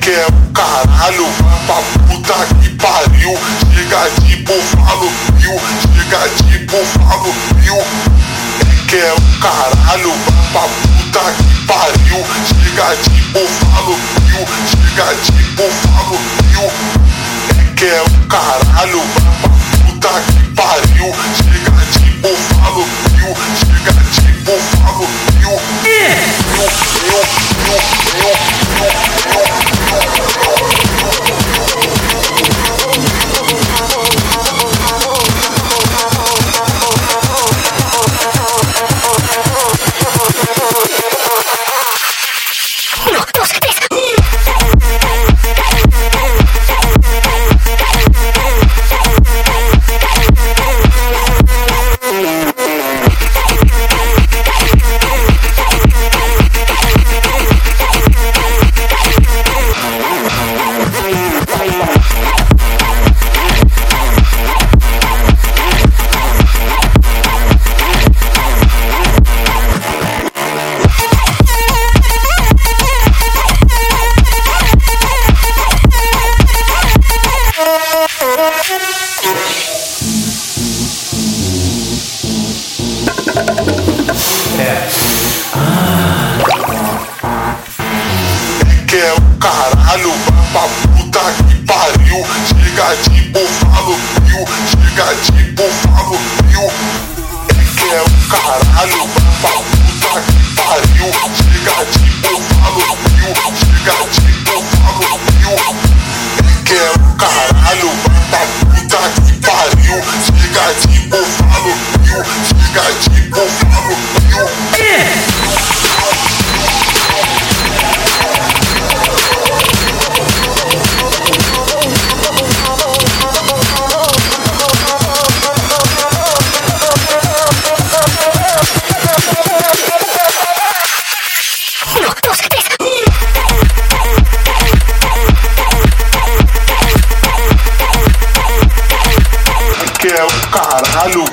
que é o caralho, pra puta que pariu. Chega de bufalo, viu? Chega bufalo, viu? É que é o caralho, pra puta que pariu. Chega de bufalo, viu? Chega bufalo, viu? É que é o caralho, pra caralho, que é o caralho,